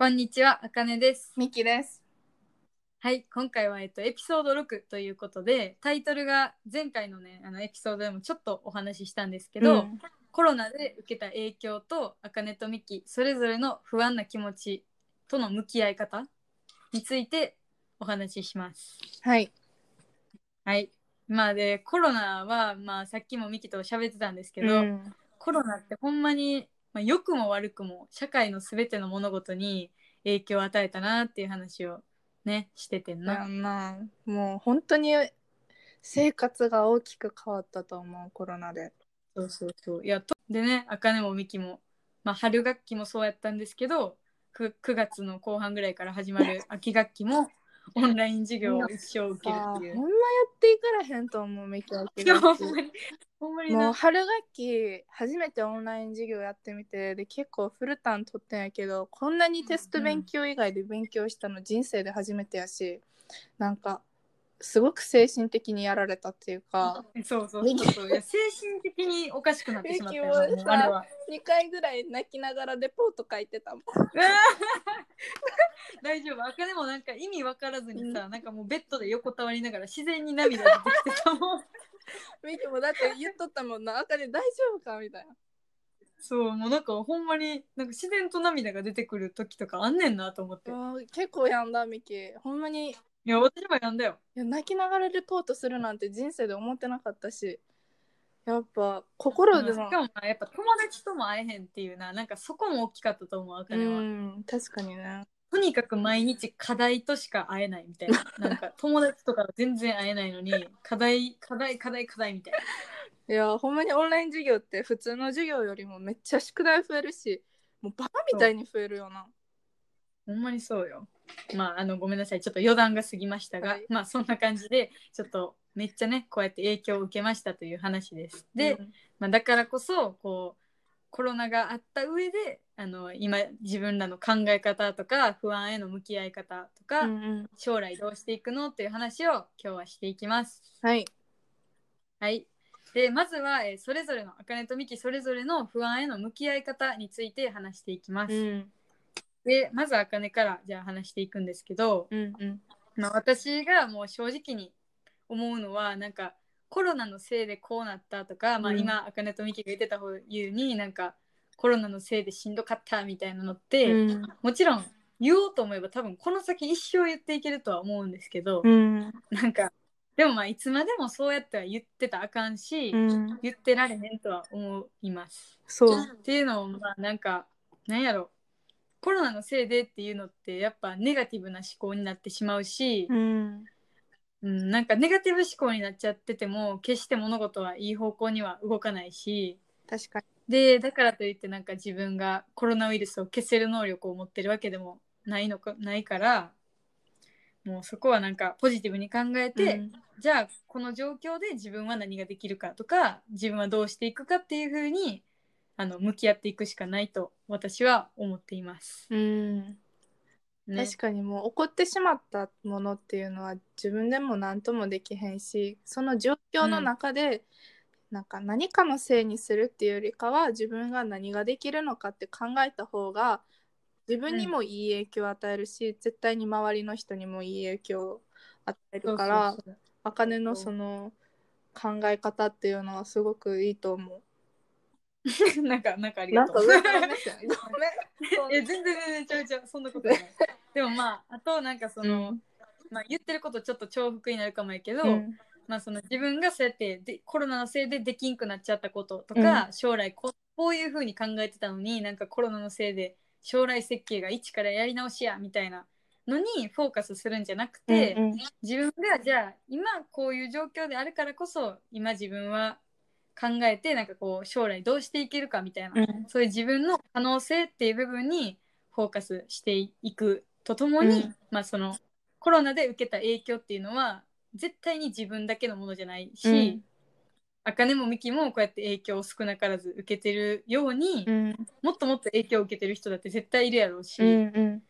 こんにちは、あかねです。ミキです。はい、今回は、えっと、エピソード6ということで、タイトルが前回のね、あのエピソードでもちょっとお話ししたんですけど、うんコロナで受けた影響と、あかねとミキ、それぞれの不安な気持ちとの向き合い方についてお話しします。はい。はい。まあで、コロナは、まあさっきもミキと喋ってたんですけど、うんコロナってほんまに、まあ、良くも悪くも社会のすべての物事に影響を与えたなっていう話をねしててんだな。よな。もう本当に生活が大きく変わったと思うコロナで。そうそうそう。いやとでねあかねもみきも、まあ、春学期もそうやったんですけど 9, 9月の後半ぐらいから始まる秋学期もオンライン授業を一生受けるっていう。ほんまやっていかれへんと思うミキは。いやほんまにほんまにもうな。春学期初めてオンライン授業やってみてで結構フルターン取ってんやけどこんなにテスト勉強以外で勉強したの人生で初めてやしなんかすごく精神的にやられたっていうかそうそうそうそう。いや精神的におかしくなってしまったよなミキもさもうあれは。2回ぐらい泣きながらレポート書いてたもん。大丈夫あかねもなんか意味わからずにさ、なんかもうベッドで横たわりながら自然に涙出てきてたもん ミキもだって言っとったもんな、あかね大丈夫かみたいな。そうもうなんかほんまになんか自然と涙が出てくる時とかあんねんなと思って結構やんだ、ミキ。ほんまにいや私もやんだよや泣きながらレポートするなんて人生で思ってなかったし、やっぱ心でもしか。もなやっぱ友達とも会えへんっていうななんかそこも大きかったと思うあかうねは、ん、確かにね。とにかく毎日課題としか会えないみたいな なんか友達とかと全然会えないのに課題課題課題課題みたいないや、ほんまにオンライン授業って普通の授業よりもめっちゃ宿題増えるし、もうバカみたいに増えるよな。ほんまにそうよ。まあ、あの、ごめんなさい。ちょっと余談が過ぎましたが、はいまあ、そんな感じで、ちょっと、めっちゃね、こうやって影響を受けましたという話です。で、うんまあ、だからこそ、こう、コロナがあった上で、あの、今、自分らの考え方とか、不安への向き合い方とか、うんうん将来どうしていくのっていう話を今日はしていきます。はい。はい。で、まずは、えーそれぞれの、あかねとみきそれぞれの不安への向き合い方について話していきます。うんで、まずあかねから、じゃあ話していくんですけど、うんうん。まあ、私がもう正直に思うのはなんかコロナのせいでこうなったとか、まあ、うん。今あかねとみきが言ってた方言うになんかコロナのせいでしんどかったみたいなのって、うん。もちろん言おうと思えば多分この先一生言っていけるとは思うんですけど、うん。なんかでもまあいつまでもそうやっては言ってたらあかんし、うん。言ってられへんとは思います。そう。っていうのをまあなんかなんやろコロナのせいでっていうのってやっぱネガティブな思考になってしまうし、うん。うん、なんかネガティブ思考になっちゃってても決して物事はいい方向には動かないし。確かに。でだからといってなんか自分がコロナウイルスを消せる能力を持ってるわけでもないのかないからもうそこはなんかポジティブに考えて、うん。じゃあこの状況で自分は何ができるかとか自分はどうしていくかっていうふうにあの向き合っていくしかないと私は思っています。うん。ね、確かにもう起こってしまったものっていうのは自分でも何ともできへんしその状況の中で、なんか何かのせいにするっていうよりかは自分が何ができるのかって考えた方が自分にもいい影響を与えるし、絶対に周りの人にもいい影響を与えるからそうあかねのその考え方っていうのはすごくいいと思 なんかなんかありう。がとう。なんか上から目線 ごめん。え全然全然ちゃうちゃうそんなことない。でもまああとなんかその、うんまあ、言ってることちょっと重複になるかもやけど、うんまあ、その自分がそうやってでコロナのせいでできんくなっちゃったこととか、将来ここういうふうに考えてたのになんかコロナのせいで将来設計が一からやり直しやみたいなのにフォーカスするんじゃなくて、うんうん自分がじゃあ今こういう状況であるからこそ今自分は考えてなんかこう将来どうしていけるかみたいな、うん。そういう自分の可能性っていう部分にフォーカスしていくとともに、うん。まあそのコロナで受けた影響っていうのは絶対に自分だけのものじゃないし、うん。あかねもみきもこうやって影響を少なからず受けてるように、うん。もっともっと影響を受けてる人だって絶対いるやろうし、うんうん。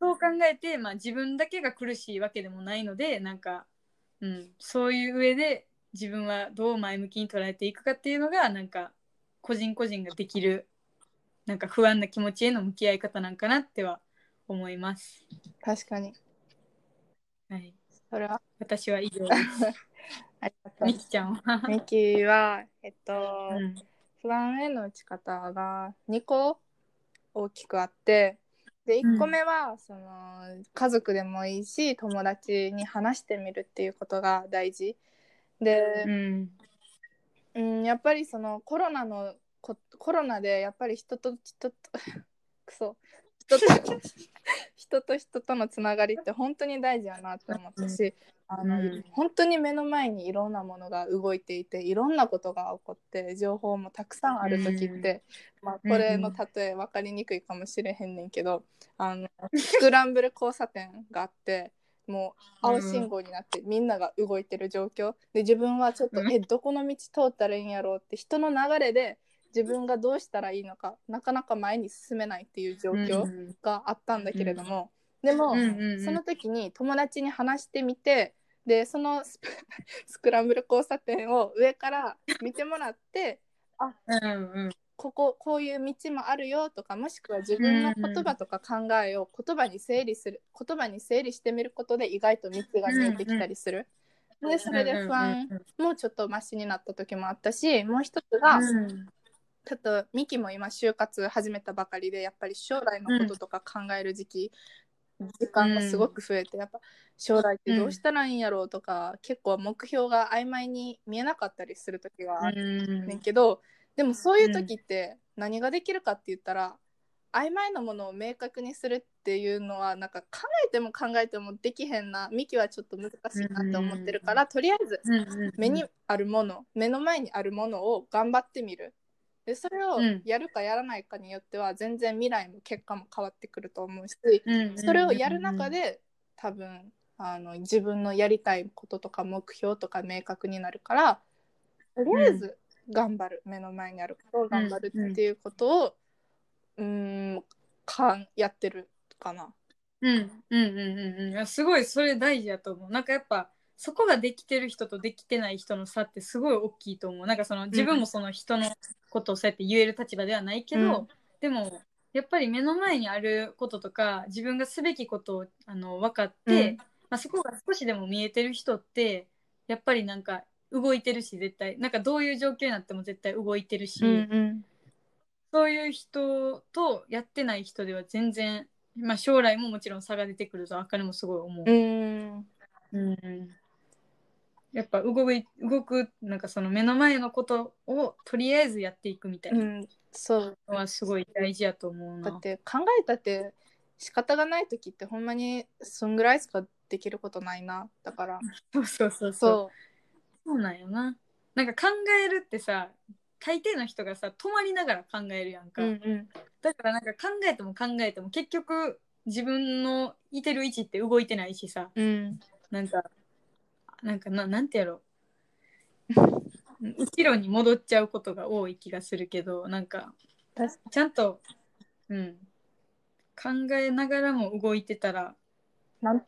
そう考えて、まあ、自分だけが苦しいわけでもないのでなんか、うん、そういう上で自分はどう前向きに捉えていくかっていうのがなんか個人個人ができるなんか不安な気持ちへの向き合い方なんかなっては思います。確かにはい、それは私は以上です。ありがとうみきちゃんは？ミキはえっと、うん不安への打ち方が2個大きくあってで1個目は、その家族でもいいし友達に話してみるっていうことが大事で、うん。うん、やっぱりそのコロナのこコロナでやっぱり人と人と くそ人と 人と人とのつながりって本当に大事やなって思ったし、あのうん。本当に目の前にいろんなものが動いていていろんなことが起こって情報もたくさんある時って、まあ、これの例え分かりにくいかもしれへんねんけどあのスクランブル交差点があって。もう青信号になってみんなが動いてる状況。で自分はちょっと、うん。えどこの道通ったらいいんやろうって人の流れで自分がどうしたらいいのかなかなか前に進めないっていう状況うんがあったんだけれども、でも、うんうんうん。その時に友達に話してみてでその スクランブル交差点を上から見てもらってうんうん。こここういう道もあるよとかもしくは自分の言葉とか考えを言葉に整理する言葉に整理してみることで意外と道が見えてきたりする。でそれで不安もちょっとマシになった時もあったしもう一つが、うん。ちょっとミキも今就活始めたばかりでやっぱり将来のこととか考える時期、時間がすごく増えてやっぱ将来ってどうしたらいいんやろうとか、結構目標が曖昧に見えなかったりする時があるうんねんけど、でもそういう時って何ができるかって言ったら、曖昧なものを明確にするっていうのはなんか考えても考えてもできへんなミキはちょっと難しいなって思ってるから、とりあえずうんうん目にあるもの目の前にあるものを頑張ってみるでそれをうん。やるかやらないかによっては全然未来も結果も変わってくると思うしうんそれをやる中で多分あの自分のやりたいこととか目標とか明確になるからとりあえず頑張る、目の前にあることを頑張るっていうことをうーんかんやってるかな。うんうんうんうんうん。すごいそれ大事やと思う。なんかやっぱそこができてる人とできてない人の差ってすごい大きいと思う。なんかその自分もその人のことをそうやって言える立場ではないけど、うん。でもやっぱり目の前にあることとか自分がすべきことをあの分かって、うん。まあ、そこが少しでも見えてる人ってやっぱりなんか動いてるし絶対。なんかどういう状況になっても絶対動いてるし、うんそういう人とやってない人では全然、まあ、将来ももちろん差が出てくるとあかねもすごい思う。うんうんやっぱ動い動くなんかその目の前のことをとりあえずやっていくみたいうなんそうのはすごい大事やと思うな。だって考えたって仕方がない時ってほんまにそんぐらいしかできることないなだから そうそうそうそう。そそうなんよな。なんか考えるってさ大抵の人がさ止まりながら考えるやんうか。うんうんだからなんか考えても考えても結局自分のいてる位置って動いてないしさうんなんかなんかななんてやろ 後ろに戻っちゃうことが多い気がするけどなんかちゃんと、うん、考えながらも動いてたら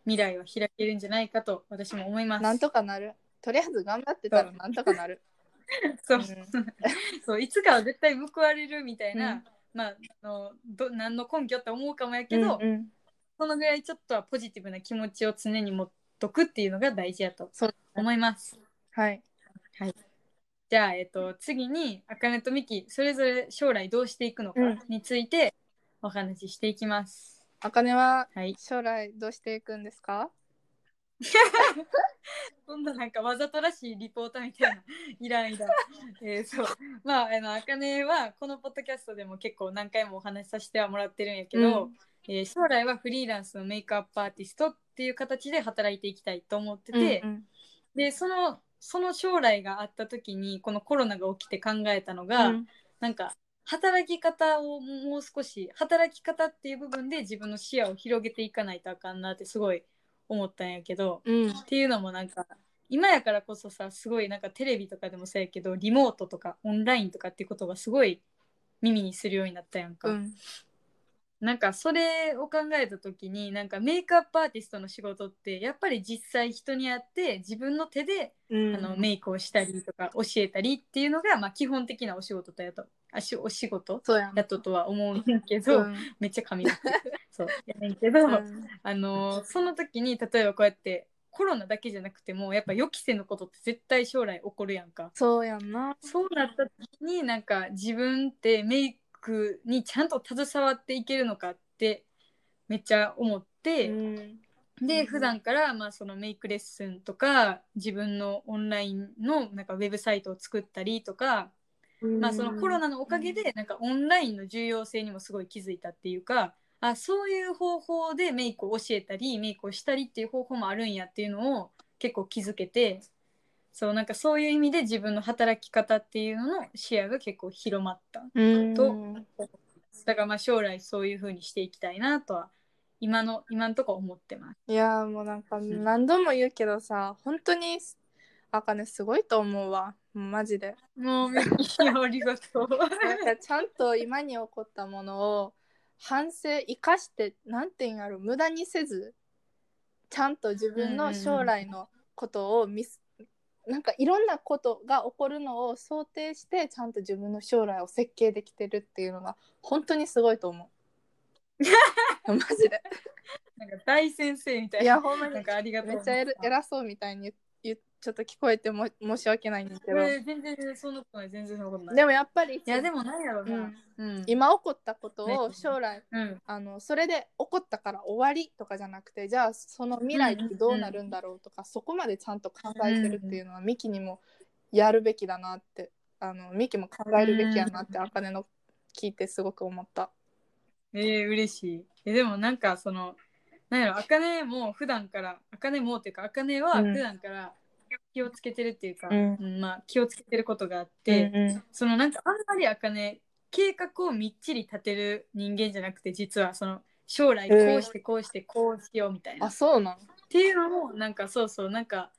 未来は開けるんじゃないかと私も思います。なんとかなる。とりあえず頑張ってたらなんとかなる。そう,、うん。そういつかは絶対報われるみたいな、うん。まああのど何の根拠って思うかもやけど、うんうん。そのぐらいちょっとはポジティブな気持ちを常に持っとくっていうのが大事やと思います。はいじゃあ、えっと、次に、あかねとみき、それぞれ将来どうしていくのかうんについてお話ししていきます。あかねははい。将来どうしていくんですか？そんななんかわざとらしいリポーターみたいな、いらんいらん。えーそう。まあ、あの、あかねはこのポッドキャストでも結構何回もお話しさせてはもらってるんやけど、うんえー将来はフリーランスのメイクアップアーティストっていう形で働いていきたいと思ってて、うんで、その、その将来があった時にこのコロナが起きて考えたのが、うん。なんか働き方をもう少し働き方っていう部分で自分の視野を広げていかないとあかんなってすごい思ったんやけど、うん。っていうのもなんか今やからこそさすごいなんかテレビとかでもそうやけどリモートとかオンラインとかっていうことがすごい耳にするようになったやんか。うんなんかそれを考えた時になんかメイクアップアーティストの仕事ってやっぱり実際人にやって自分の手で、うん。あのメイクをしたりとか教えたりっていうのが、まあ、基本的なお仕事だと。あしお仕事？やととは思うんけど、うん。めっちゃ髪 そうやねんけど、うん。あのその時に例えばこうやってコロナだけじゃなくてもやっぱ予期せぬことって絶対将来起こるやんか。そうやんな。そうなった時になんか自分ってメイクにちゃんと携わっていけるのかってめっちゃ思って、うん。で普段からまあそのメイクレッスンとか自分のオンラインのなんかウェブサイトを作ったりとか、まあ、そのコロナのおかげでなんかオンラインの重要性にもすごい気づいたっていうかあそういう方法でメイクを教えたりメイクをしたりっていう方法もあるんやっていうのを結構気づけてそうなんかそういう意味で自分の働き方っていうのの視野が結構広まったうん。とだからまあ将来そういう風にしていきたいなとは今の今のところ思ってます。いやもうなんか何度も言うけどさ本当にあかねすごいと思うわ。マジで。もうありがとう。なんかちゃんと今に起こったものを反省生かしてなんていうんやろ無駄にせずちゃんと自分の将来のことを見す、なんかいろんなことが起こるのを想定してちゃんと自分の将来を設計できてるっていうのが本当にすごいと思う。マジで。なんか大先生みたいな。いやほんまに。なんかありがとう。めっちゃ偉偉そうみたいに言ちょっと聞こえても申し訳ないんだけど全然全然そんなことない全然そんなことない。でもやっぱりいやでもなんやろうな。うんうん。今起こったことねを将来うん。あのそれで起こったから終わりとかじゃなくてじゃあその未来ってどうなるんだろうとか、そこまでちゃんと考えてるっていうのは、ミキにもやるべきだなってあのミキも考えるべきやなってあかねの聞いてすごく思った。えー、嬉しい。えでもなんかそのなんやろ、あかねも普段から、あかねもっていうか、あかねはうん。普段から気をつけてるっていうか、うん。うんまあ気をつけてることがあって、うんそのなんかあんまりあかね計画をみっちり立てる人間じゃなくて実はその将来こうしてこうしてこうしようみたいな、あそうなん？っていうのもなんかそうそうなんか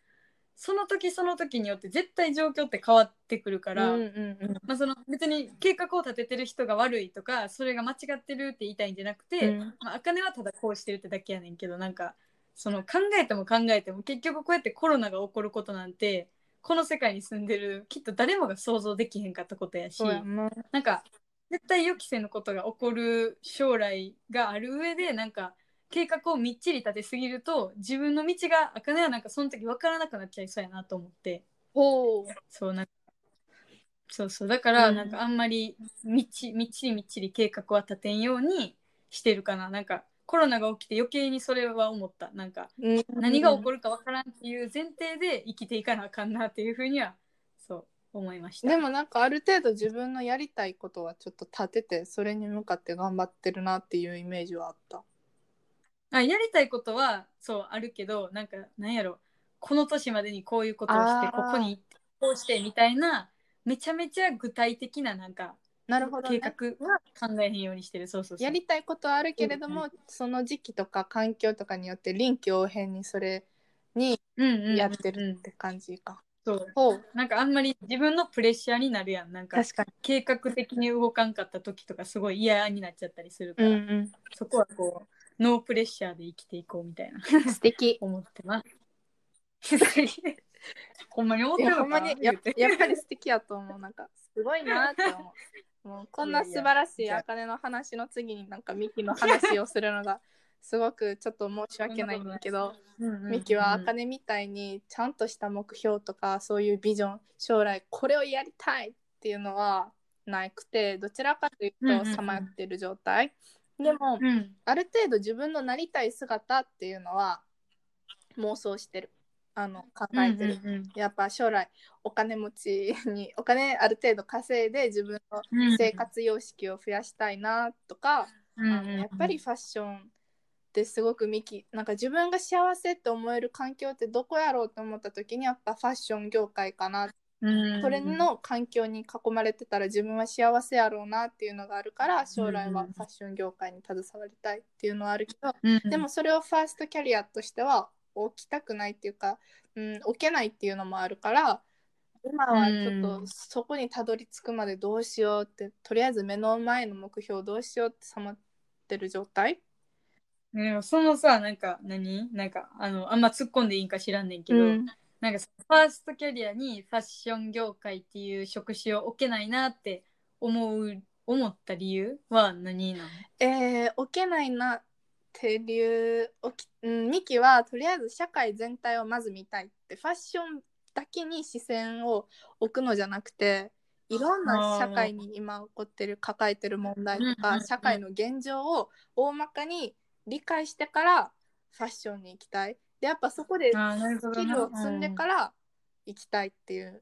その時その時によって絶対状況って変わってくるから、うんうんうん。まあ、その別に計画を立ててる人が悪いとかそれが間違ってるって言いたいんじゃなくて、うん。まあ、茜はただこうしてるってだけやねんけどなんかその考えても考えても結局こうやってコロナが起こることなんてこの世界に住んでるきっと誰もが想像できへんかったことやしそうなんか絶対予期せぬことが起こる将来がある上でなんか計画をみっちり立てすぎると自分の道が茜はなんかその時分からなくなっちゃいそうやなと思って。そうなんかそうそう。だからうん。なんかあんまりみっちみっちりみっちり計画は立てんようにしてるかな。なんかコロナが起きて余計にそれは思った。なんか何が起こるか分からんっていう前提で生きていかなあかんなっていうふうにはそう思いました。でもなんかある程度自分のやりたいことはちょっと立ててそれに向かって頑張ってるなっていうイメージはあった。あやりたいことはそうあるけどなんかなんやろ。この年までにこういうことをしてここにこうしてみたいなめちゃめちゃ具体的ななんかなるほど、計ね。画は考えへんようにしてる。そうそうそう。やりたいことはあるけれども、うんその時期とか環境とかによって臨機応変にそれにうんうんうんうんやってるって感じか。そう。なんかあんまり自分のプレッシャーになるやん。なんか確か計画的に動かんかった時とかすごい嫌になっちゃったりするかに。うら、んうん。そこはこうノープレッシャーで生きていこうみたいな素敵。思ってます。ほんまに思ってるほんまにやっぱり素敵やと思う。なんかすごいなって思う。もうこんな素晴らしいあかねの話の次になんかミキの話をするのがすごくちょっと申し訳ないんだけど。ミキはあかねみたいにちゃんとした目標とかそういうビジョン将来これをやりたいっていうのはなくてどちらかといううんうんうんとさまよってる状態、でもうん。ある程度自分のなりたい姿っていうのは妄想してる。あの考えてる、うんうんやっぱ将来お金持ちに お金ある程度稼いで自分うん。の生活様式を増やしたいなとか、うんあのやっぱりファッションってすごくミキなんか自分が幸せって思える環境ってどこやろうと思った時にやっぱファッション業界かな、うんそれの環境に囲まれてたら自分は幸せやろうなっていうのがあるから将来はファッション業界に携わりたいっていうのはあるけど、うん。でもそれをファーストキャリアとしては置きたくないっていうか、うん、置けないっていうのもあるから今はちょっとうん。そこにたどり着くまでどうしようってとりあえず目の前の目標どうしようってさまってる状態？ねそのさなんか何？なんかあのあんま突っ込んでいいんか知らんねんけど、うんなんかファーストキャリアにファッション業界っていう職種を置けないなって思う思った理由は何なの？えー、置けないなっていう置き、うん、ミキはとりあえず社会全体をまず見たいってファッションだけに視線を置くのじゃなくていろんな社会に今起こってる抱えてる問題とか社会の現状を大まかに理解してからファッションに行きたい。でやっぱそこでスキルを積んでから行きたいっていう、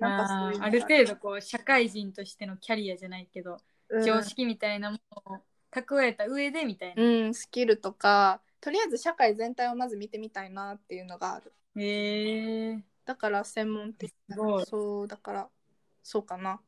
ある程度こう社会人としてのキャリアじゃないけど、うん。常識みたいなものを蓄えた上でみたいな。うん、スキルとかとりあえず社会全体をまず見てみたいなっていうのがある。へえだから専門的すごい。そうだからそうかな。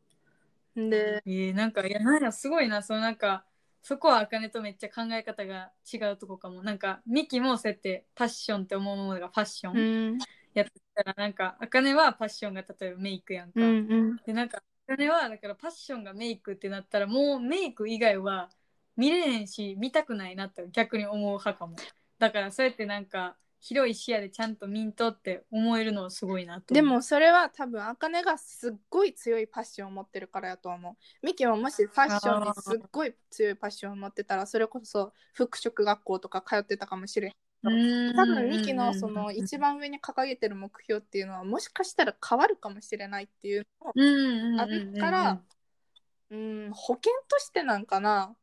でえー、なんかいやなんやすごいなそのなんかそこはあかねとめっちゃ考え方が違うとこかも。なんかミキもそうやってパッションって思うものがファッショうンん。やってたらなんかあかねはパッションが例えばメイクやんか、うんうん。でなんかあかねはだからパッションがメイクってなったらもうメイク以外は見れへんし見たくないなって逆に思う派かも。だからそうやってなんか広い視野でちゃんと見んとって思えるのはすごいなとでもそれは多分あかねがすっごい強いパッションを持ってるからやと思う。ミキももしファッションにすっごい強いパッションを持ってたらそれこそ服飾学校とか通ってたかもしれんうん。多分ミキのその一番上に掲げてる目標っていうのはもしかしたら変わるかもしれないっていうのをうんあるからうん保険としてなんかな。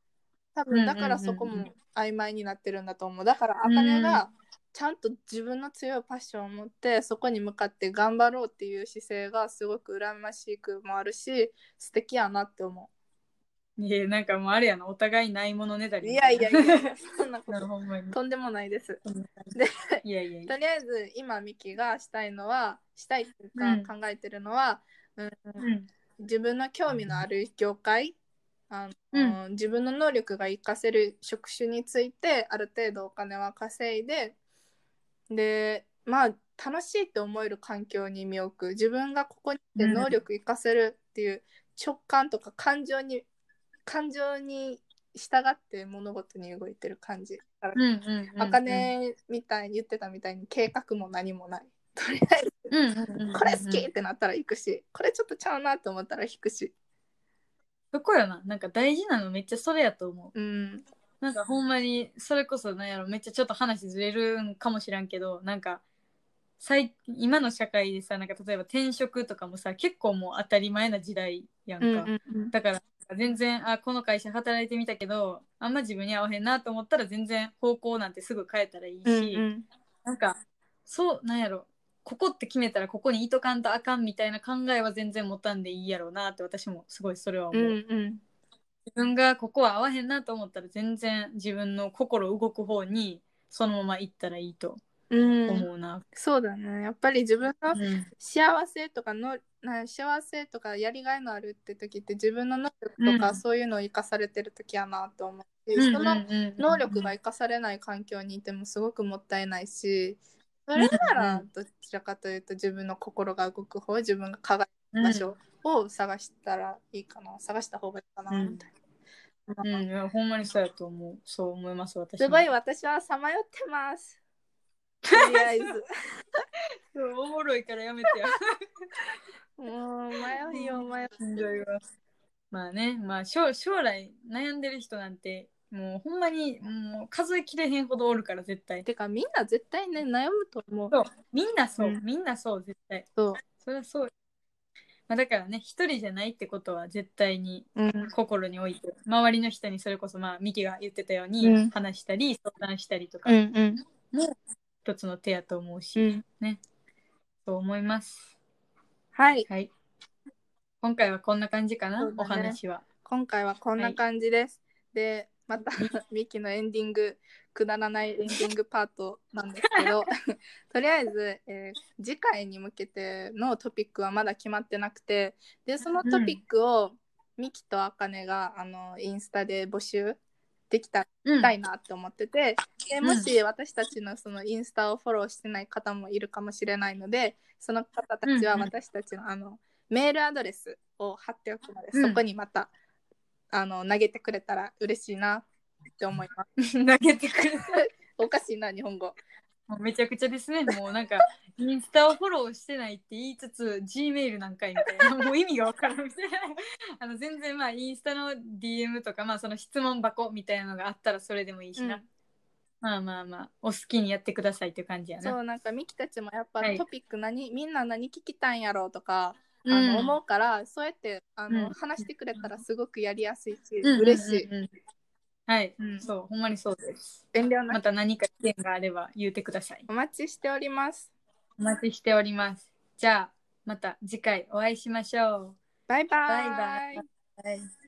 多分だからそこうんうんうんも曖昧になってるんだと思う。だからあかねがちゃんと自分の強いパッションを持ってそこに向かって頑張ろうっていう姿勢がすごく羨ましくもあるし素敵やなって思いやなんかもうあれやな。お互いないものねだうりいやいやいやそんなこ なととんでもないです。でいやいやとりあえず今ミキがしたいのはしたいっていうかうん。考えてるのは、うんうん。自分の興味のある業界あうの、自分の能力が活かせる職種についてある程度お金は稼いででまあ楽しいって思える環境に身を置く。自分がここにいて能力活かせるっていう直感とか感情に感情に従って物事に動いてる感じ。だからうんうんうん。あかねみたいに言ってたみたいに計画も何もない。とりあえずうんうんうん。うんこれ好きってなったら行くしこれちょっとちゃうなと思ったら引くし。そこよな。なんか大事なのめっちゃそれやと思う。うんなんかほんまにそれこそなんやろめっちゃちょっと話ずれるんかもしらんけどなんか最今の社会でさなんか例えば転職とかもさ結構もう当たり前な時代やんか、うんうんだから全然あこの会社働いてみたけどあんま自分に合わへんなと思ったら全然方向なんてすぐ変えたらいいし、うんうん。なんかそうなんやろここって決めたらここにいとかんとあかんみたいな考えは全然持たんでいいやろうなって私もすごいそれは思う、うんうん自分がここは合わへんなと思ったら全然自分の心動く方にそのまま行ったらいいとうん。思うな、そうだね。やっぱり自分のうん。幸せとかのな幸せとかやりがいのあるって時って自分の能力とかうん。そういうのを生かされてる時やなと思うし、うんそのうんうん。うん能力が生かされない環境にいてもすごくもったいないしそれならどちらかというと自分の心が動く方自分が輝く場所を探したらいいかな探した方がいいかなうんみたいな。うん、うんいやほんまにそうやと思うそう思います私もすごい私はさまよってます。とりあえず。そうおもろいからやめてや もう迷いよ迷いわまあねまあ将将来悩んでる人なんてもうほんまにもう数えきれへんほどおるから絶対う。てかみんな絶対ね悩むと思う。そうみんなそう、うんみんなそう絶対そう。それはそう、まあ、だからね一人じゃないってことは絶対にうん。心に置いて周りの人にそれこそまあミキが言ってたように、うん。話したり相談したりとかうんうん。も一つの手やと思うし、うん。そう思います。はい。はい。今回はこんな感じかな、ね。お話は。今回はこんな感じです。で、またミキのエンディング、くだらないエンディングパートなんですけど、とりあえず、えー次回に向けてのトピックはまだ決まってなくて、で、そのトピックをミキとあかねがあのインスタで募集できたたいなって思ってて、でうん。もし私たちのそのインスタをフォローしてない方もいるかもしれないのでその方たちは私たちのあのメールアドレスを貼っておくので、うん。そこにまたあの投げてくれたら嬉しいなって思います。投げてくれたおかしいな日本語。もうめちゃくちゃですね。もうなんか、インスタをフォローしてないって言いつつ、Gmail なんかいみたいな、もう意味がわからんみたいな。あの全然まあ、インスタの DM とか、まあその質問箱みたいなのがあったらそれでもいいしな。うんまあまあまあ、お好きにやってくださいっていう感じやな。そうなんかミキたちもやっぱはいトピック何、みんな何聞きたいんやろうとか、うんあの思うからそうやってあの、うん話してくれたらすごくやりやすいし、うん嬉しい。うんうんうんはい、うんそう、ほんまにそうです。遠慮なくまた何か意見があれば言ってください。お待ちしております。お待ちしております。じゃあ、また次回お会いしましょう。バイバイ。バイバイ。はい